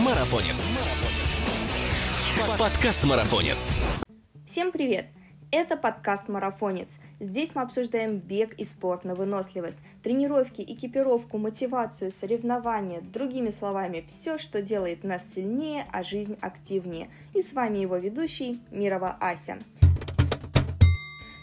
Марафонец. Подкаст Марафонец. Всем привет! Это подкаст «Марафонец». Здесь мы обсуждаем бег и спорт на выносливость, тренировки, экипировку, мотивацию, соревнования, другими словами, все, что делает нас сильнее, а жизнь активнее. И с вами его ведущий Мирова Ася.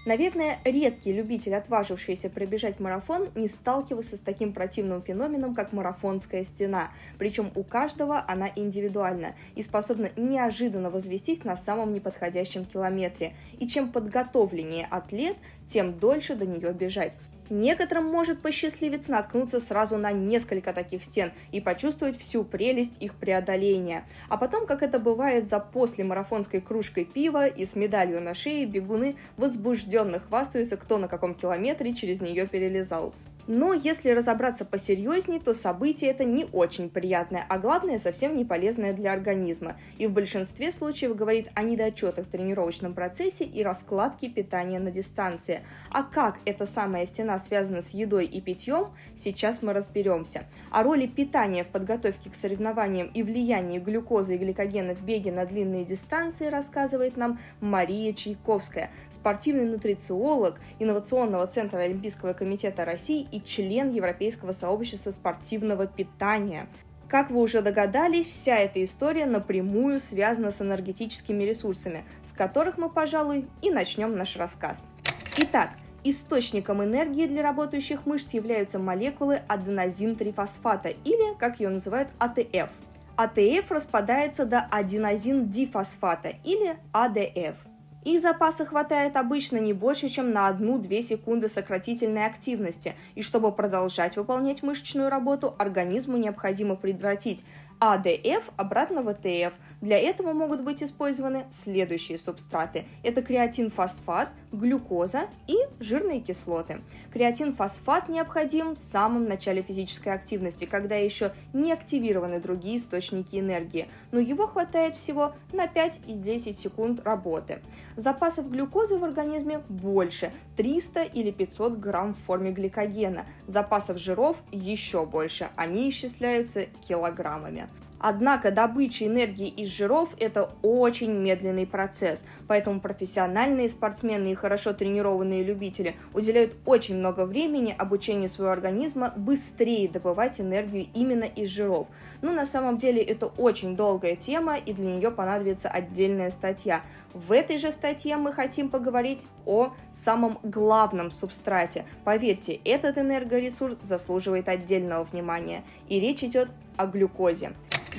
Наверное, редкий любитель, отважившийся пробежать марафон, не сталкивался с таким противным феноменом, как марафонская стена. Причем у каждого она индивидуальна и способна неожиданно возвестись на самом неподходящем километре. И чем подготовленнее атлет, тем дольше до нее бежать. Некоторым может посчастливиться наткнуться сразу на несколько таких стен и почувствовать всю прелесть их преодоления. А потом, как это бывает за после марафонской кружкой пива и с медалью на шее, бегуны возбужденно хвастаются, кто на каком километре через нее перелезал. Но если разобраться посерьезней, то событие это не очень приятное, а главное совсем не полезное для организма. И в большинстве случаев говорит о недочетах в тренировочном процессе и раскладке питания на дистанции. А как эта самая стена связана с едой и питьем, сейчас мы разберемся. О роли питания в подготовке к соревнованиям и влиянии глюкозы и гликогена в беге на длинные дистанции рассказывает нам Мария Чайковская, спортивный нутрициолог Инновационного центра Олимпийского комитета России и член Европейского сообщества спортивного питания. Как вы уже догадались, вся эта история напрямую связана с энергетическими ресурсами, с которых мы, пожалуй, и начнем наш рассказ. Итак, Источником энергии для работающих мышц являются молекулы аденозин-трифосфата или, как ее называют, АТФ. АТФ распадается до аденозин-дифосфата или АДФ. Их запаса хватает обычно не больше, чем на 1-2 секунды сократительной активности, и чтобы продолжать выполнять мышечную работу, организму необходимо предотвратить АДФ обратно в АТФ. Для этого могут быть использованы следующие субстраты. Это креатинфосфат, глюкоза и жирные кислоты. Креатинфосфат необходим в самом начале физической активности, когда еще не активированы другие источники энергии, но его хватает всего на 5 и 10 секунд работы. Запасов глюкозы в организме больше – 300 или 500 грамм в форме гликогена. Запасов жиров еще больше, они исчисляются килограммами. Однако добыча энергии из жиров – это очень медленный процесс, поэтому профессиональные спортсмены и хорошо тренированные любители уделяют очень много времени обучению своего организма быстрее добывать энергию именно из жиров. Но на самом деле это очень долгая тема, и для нее понадобится отдельная статья. В этой же статье мы хотим поговорить о самом главном субстрате. Поверьте, этот энергоресурс заслуживает отдельного внимания, и речь идет о глюкозе.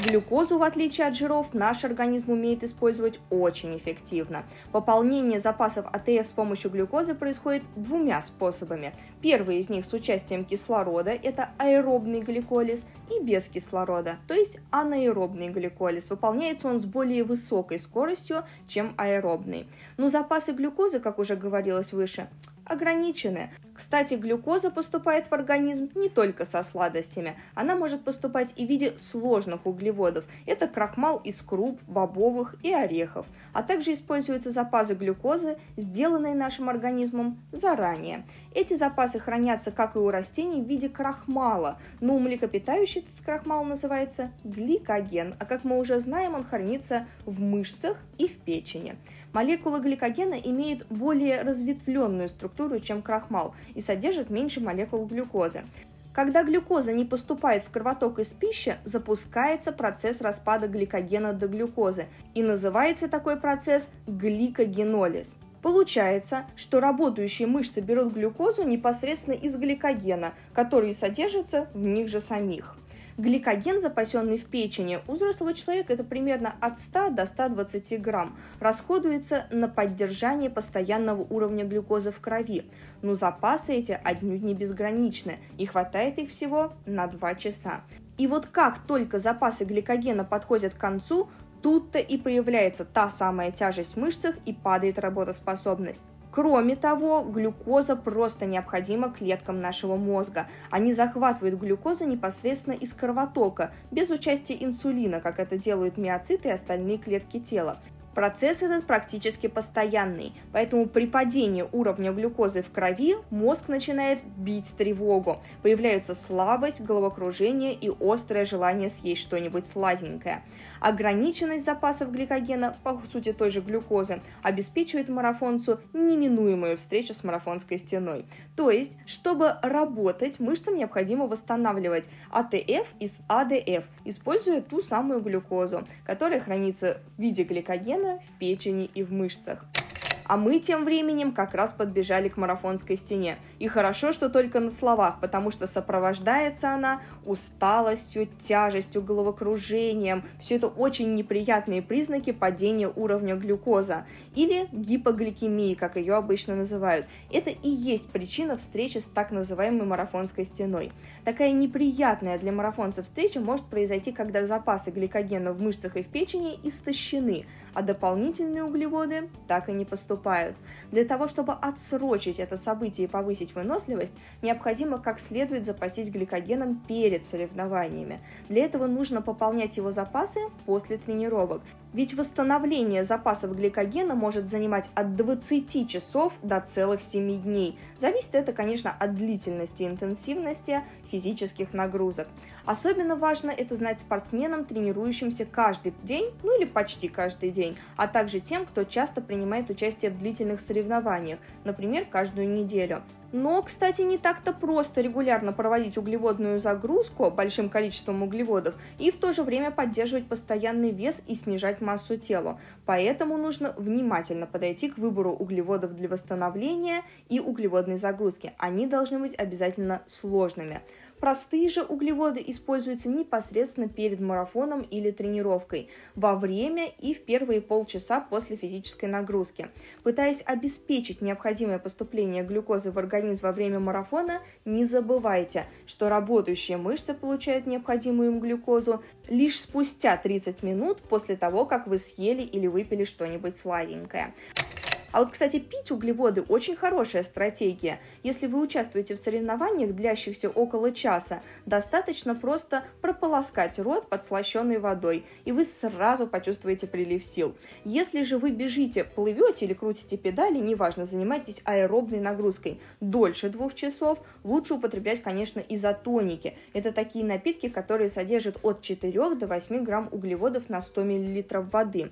Глюкозу, в отличие от жиров, наш организм умеет использовать очень эффективно. Пополнение запасов АТФ с помощью глюкозы происходит двумя способами. Первый из них с участием кислорода – это аэробный гликолиз, и без кислорода, то есть анаэробный гликолиз. Выполняется он с более высокой скоростью, чем аэробный. Но запасы глюкозы, как уже говорилось выше, ограничены. Кстати, глюкоза поступает в организм не только со сладостями, она может поступать и в виде сложных углеводов. Это крахмал из круп, бобовых и орехов, а также используются запасы глюкозы, сделанные нашим организмом заранее. Эти запасы хранятся, как и у растений, в виде крахмала, но у млекопитающих этот крахмал называется гликоген, а как мы уже знаем, он хранится в мышцах и в печени. Молекула гликогена имеет более разветвленную структуру, чем крахмал, и содержит меньше молекул глюкозы. Когда глюкоза не поступает в кровоток из пищи, запускается процесс распада гликогена до глюкозы, и называется такой процесс гликогенолиз. Получается, что работающие мышцы берут глюкозу непосредственно из гликогена, который содержится в них же самих. Гликоген, запасенный в печени, у взрослого человека это примерно от 100 до 120 грамм, расходуется на поддержание постоянного уровня глюкозы в крови. Но запасы эти отнюдь не безграничны, и хватает их всего на 2 часа. И вот как только запасы гликогена подходят к концу, тут-то и появляется та самая тяжесть в мышцах и падает работоспособность. Кроме того, глюкоза просто необходима клеткам нашего мозга. Они захватывают глюкозу непосредственно из кровотока, без участия инсулина, как это делают миоциты и остальные клетки тела. Процесс этот практически постоянный, поэтому при падении уровня глюкозы в крови мозг начинает бить тревогу, появляются слабость, головокружение и острое желание съесть что-нибудь сладенькое. Ограниченность запасов гликогена, по сути той же глюкозы, обеспечивает марафонцу неминуемую встречу с марафонской стеной. То есть, чтобы работать, мышцам необходимо восстанавливать АТФ из АДФ, используя ту самую глюкозу, которая хранится в виде гликогена в печени и в мышцах. А мы тем временем как раз подбежали к марафонской стене. И хорошо, что только на словах, потому что сопровождается она усталостью, тяжестью, головокружением. Все это очень неприятные признаки падения уровня глюкоза или гипогликемии, как ее обычно называют. Это и есть причина встречи с так называемой марафонской стеной. Такая неприятная для марафонца встреча может произойти, когда запасы гликогена в мышцах и в печени истощены, а дополнительные углеводы так и не поступают. Для того, чтобы отсрочить это событие и повысить выносливость, необходимо как следует запастись гликогеном перед соревнованиями. Для этого нужно пополнять его запасы после тренировок. Ведь восстановление запасов гликогена может занимать от 20 часов до целых 7 дней. Зависит это, конечно, от длительности и интенсивности физических нагрузок. Особенно важно это знать спортсменам, тренирующимся каждый день, ну или почти каждый день, а также тем, кто часто принимает участие в длительных соревнованиях, например, каждую неделю. Но, кстати, не так-то просто регулярно проводить углеводную загрузку большим количеством углеводов и в то же время поддерживать постоянный вес и снижать массу тела. Поэтому нужно внимательно подойти к выбору углеводов для восстановления и углеводной загрузки. Они должны быть обязательно сложными. Простые же углеводы используются непосредственно перед марафоном или тренировкой, во время и в первые полчаса после физической нагрузки. Пытаясь обеспечить необходимое поступление глюкозы в организм во время марафона, не забывайте, что работающие мышцы получают необходимую им глюкозу лишь спустя 30 минут после того, как вы съели или выпили что-нибудь сладенькое. А вот, кстати, пить углеводы очень хорошая стратегия. Если вы участвуете в соревнованиях, длящихся около часа, достаточно просто прополоскать рот подслащенной водой, и вы сразу почувствуете прилив сил. Если же вы бежите, плывете или крутите педали, неважно, занимайтесь аэробной нагрузкой дольше двух часов, лучше употреблять, конечно, изотоники. Это такие напитки, которые содержат от 4 до 8 грамм углеводов на 100 мл воды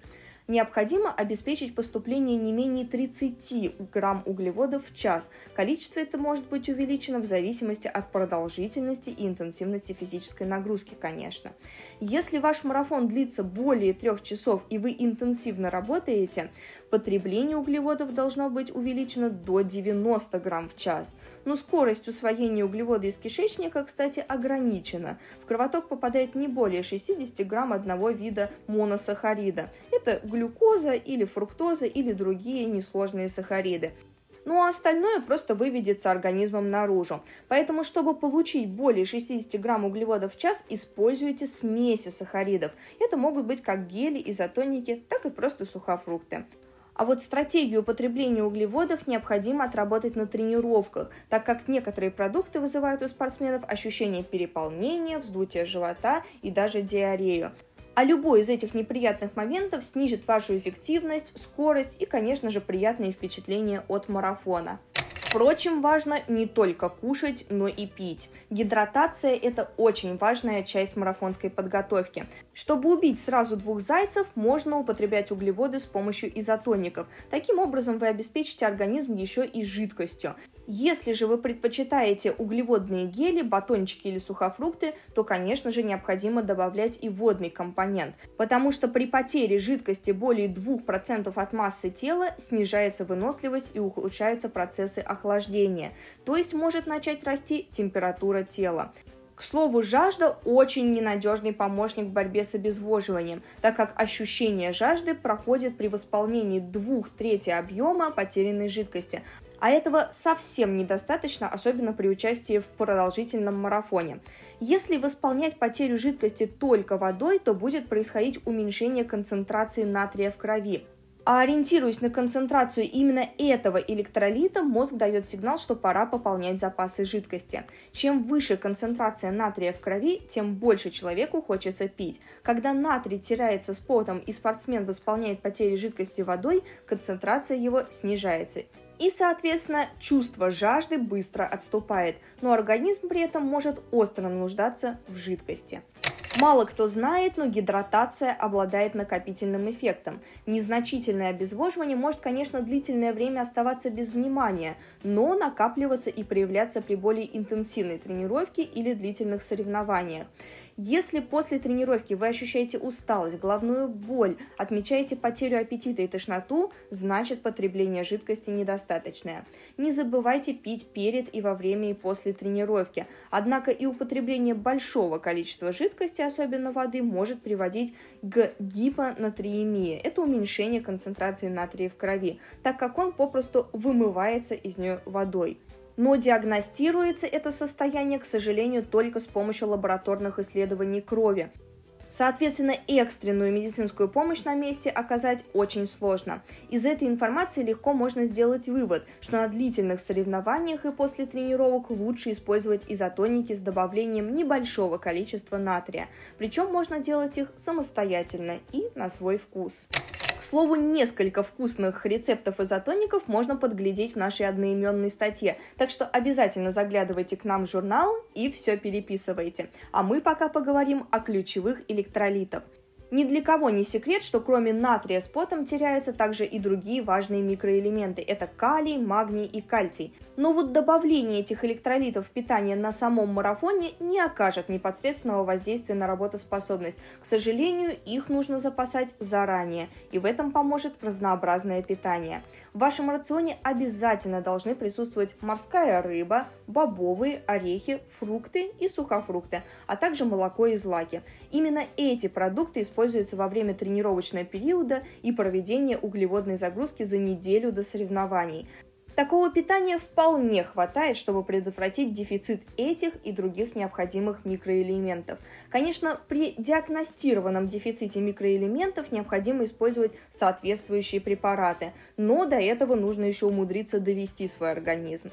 необходимо обеспечить поступление не менее 30 грамм углеводов в час. Количество это может быть увеличено в зависимости от продолжительности и интенсивности физической нагрузки, конечно. Если ваш марафон длится более трех часов и вы интенсивно работаете, потребление углеводов должно быть увеличено до 90 грамм в час. Но скорость усвоения углевода из кишечника, кстати, ограничена. В кровоток попадает не более 60 грамм одного вида моносахарида. Это глюкоза или фруктоза или другие несложные сахариды ну а остальное просто выведется организмом наружу. Поэтому, чтобы получить более 60 грамм углеводов в час, используйте смеси сахаридов. Это могут быть как гели, изотоники, так и просто сухофрукты. А вот стратегию употребления углеводов необходимо отработать на тренировках, так как некоторые продукты вызывают у спортсменов ощущение переполнения, вздутия живота и даже диарею. А любой из этих неприятных моментов снизит вашу эффективность, скорость и, конечно же, приятные впечатления от марафона. Впрочем, важно не только кушать, но и пить. Гидратация – это очень важная часть марафонской подготовки. Чтобы убить сразу двух зайцев, можно употреблять углеводы с помощью изотоников. Таким образом, вы обеспечите организм еще и жидкостью. Если же вы предпочитаете углеводные гели, батончики или сухофрукты, то, конечно же, необходимо добавлять и водный компонент, потому что при потере жидкости более 2% от массы тела снижается выносливость и ухудшаются процессы охлаждения, то есть может начать расти температура тела. К слову, жажда очень ненадежный помощник в борьбе с обезвоживанием, так как ощущение жажды проходит при восполнении двух трети объема потерянной жидкости, а этого совсем недостаточно, особенно при участии в продолжительном марафоне. Если восполнять потерю жидкости только водой, то будет происходить уменьшение концентрации натрия в крови. А ориентируясь на концентрацию именно этого электролита, мозг дает сигнал, что пора пополнять запасы жидкости. Чем выше концентрация натрия в крови, тем больше человеку хочется пить. Когда натрий теряется с потом и спортсмен восполняет потери жидкости водой, концентрация его снижается. И, соответственно, чувство жажды быстро отступает, но организм при этом может остро нуждаться в жидкости. Мало кто знает, но гидратация обладает накопительным эффектом. Незначительное обезвоживание может, конечно, длительное время оставаться без внимания, но накапливаться и проявляться при более интенсивной тренировке или длительных соревнованиях. Если после тренировки вы ощущаете усталость, головную боль, отмечаете потерю аппетита и тошноту, значит потребление жидкости недостаточное. Не забывайте пить перед и во время и после тренировки. Однако и употребление большого количества жидкости, особенно воды, может приводить к гипонатриемии. Это уменьшение концентрации натрия в крови, так как он попросту вымывается из нее водой. Но диагностируется это состояние, к сожалению, только с помощью лабораторных исследований крови. Соответственно, экстренную медицинскую помощь на месте оказать очень сложно. Из этой информации легко можно сделать вывод, что на длительных соревнованиях и после тренировок лучше использовать изотоники с добавлением небольшого количества натрия. Причем можно делать их самостоятельно и на свой вкус слову, несколько вкусных рецептов изотоников можно подглядеть в нашей одноименной статье, так что обязательно заглядывайте к нам в журнал и все переписывайте. А мы пока поговорим о ключевых электролитах. Ни для кого не секрет, что кроме натрия с потом теряются также и другие важные микроэлементы. Это калий, магний и кальций. Но вот добавление этих электролитов в питание на самом марафоне не окажет непосредственного воздействия на работоспособность. К сожалению, их нужно запасать заранее, и в этом поможет разнообразное питание. В вашем рационе обязательно должны присутствовать морская рыба, бобовые, орехи, фрукты и сухофрукты, а также молоко и злаки. Именно эти продукты используются во время тренировочного периода и проведения углеводной загрузки за неделю до соревнований. Такого питания вполне хватает, чтобы предотвратить дефицит этих и других необходимых микроэлементов. Конечно, при диагностированном дефиците микроэлементов необходимо использовать соответствующие препараты, но до этого нужно еще умудриться довести свой организм.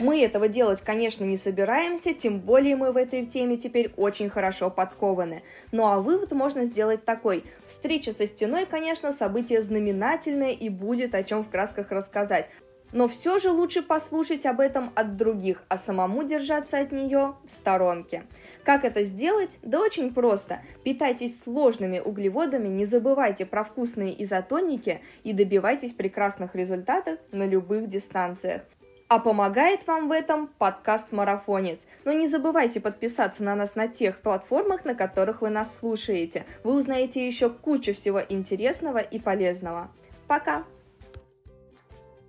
Мы этого делать, конечно, не собираемся, тем более мы в этой теме теперь очень хорошо подкованы. Ну а вывод можно сделать такой. Встреча со стеной, конечно, событие знаменательное и будет о чем в красках рассказать. Но все же лучше послушать об этом от других, а самому держаться от нее в сторонке. Как это сделать? Да очень просто. Питайтесь сложными углеводами, не забывайте про вкусные изотоники и добивайтесь прекрасных результатов на любых дистанциях. А помогает вам в этом подкаст «Марафонец». Но не забывайте подписаться на нас на тех платформах, на которых вы нас слушаете. Вы узнаете еще кучу всего интересного и полезного. Пока!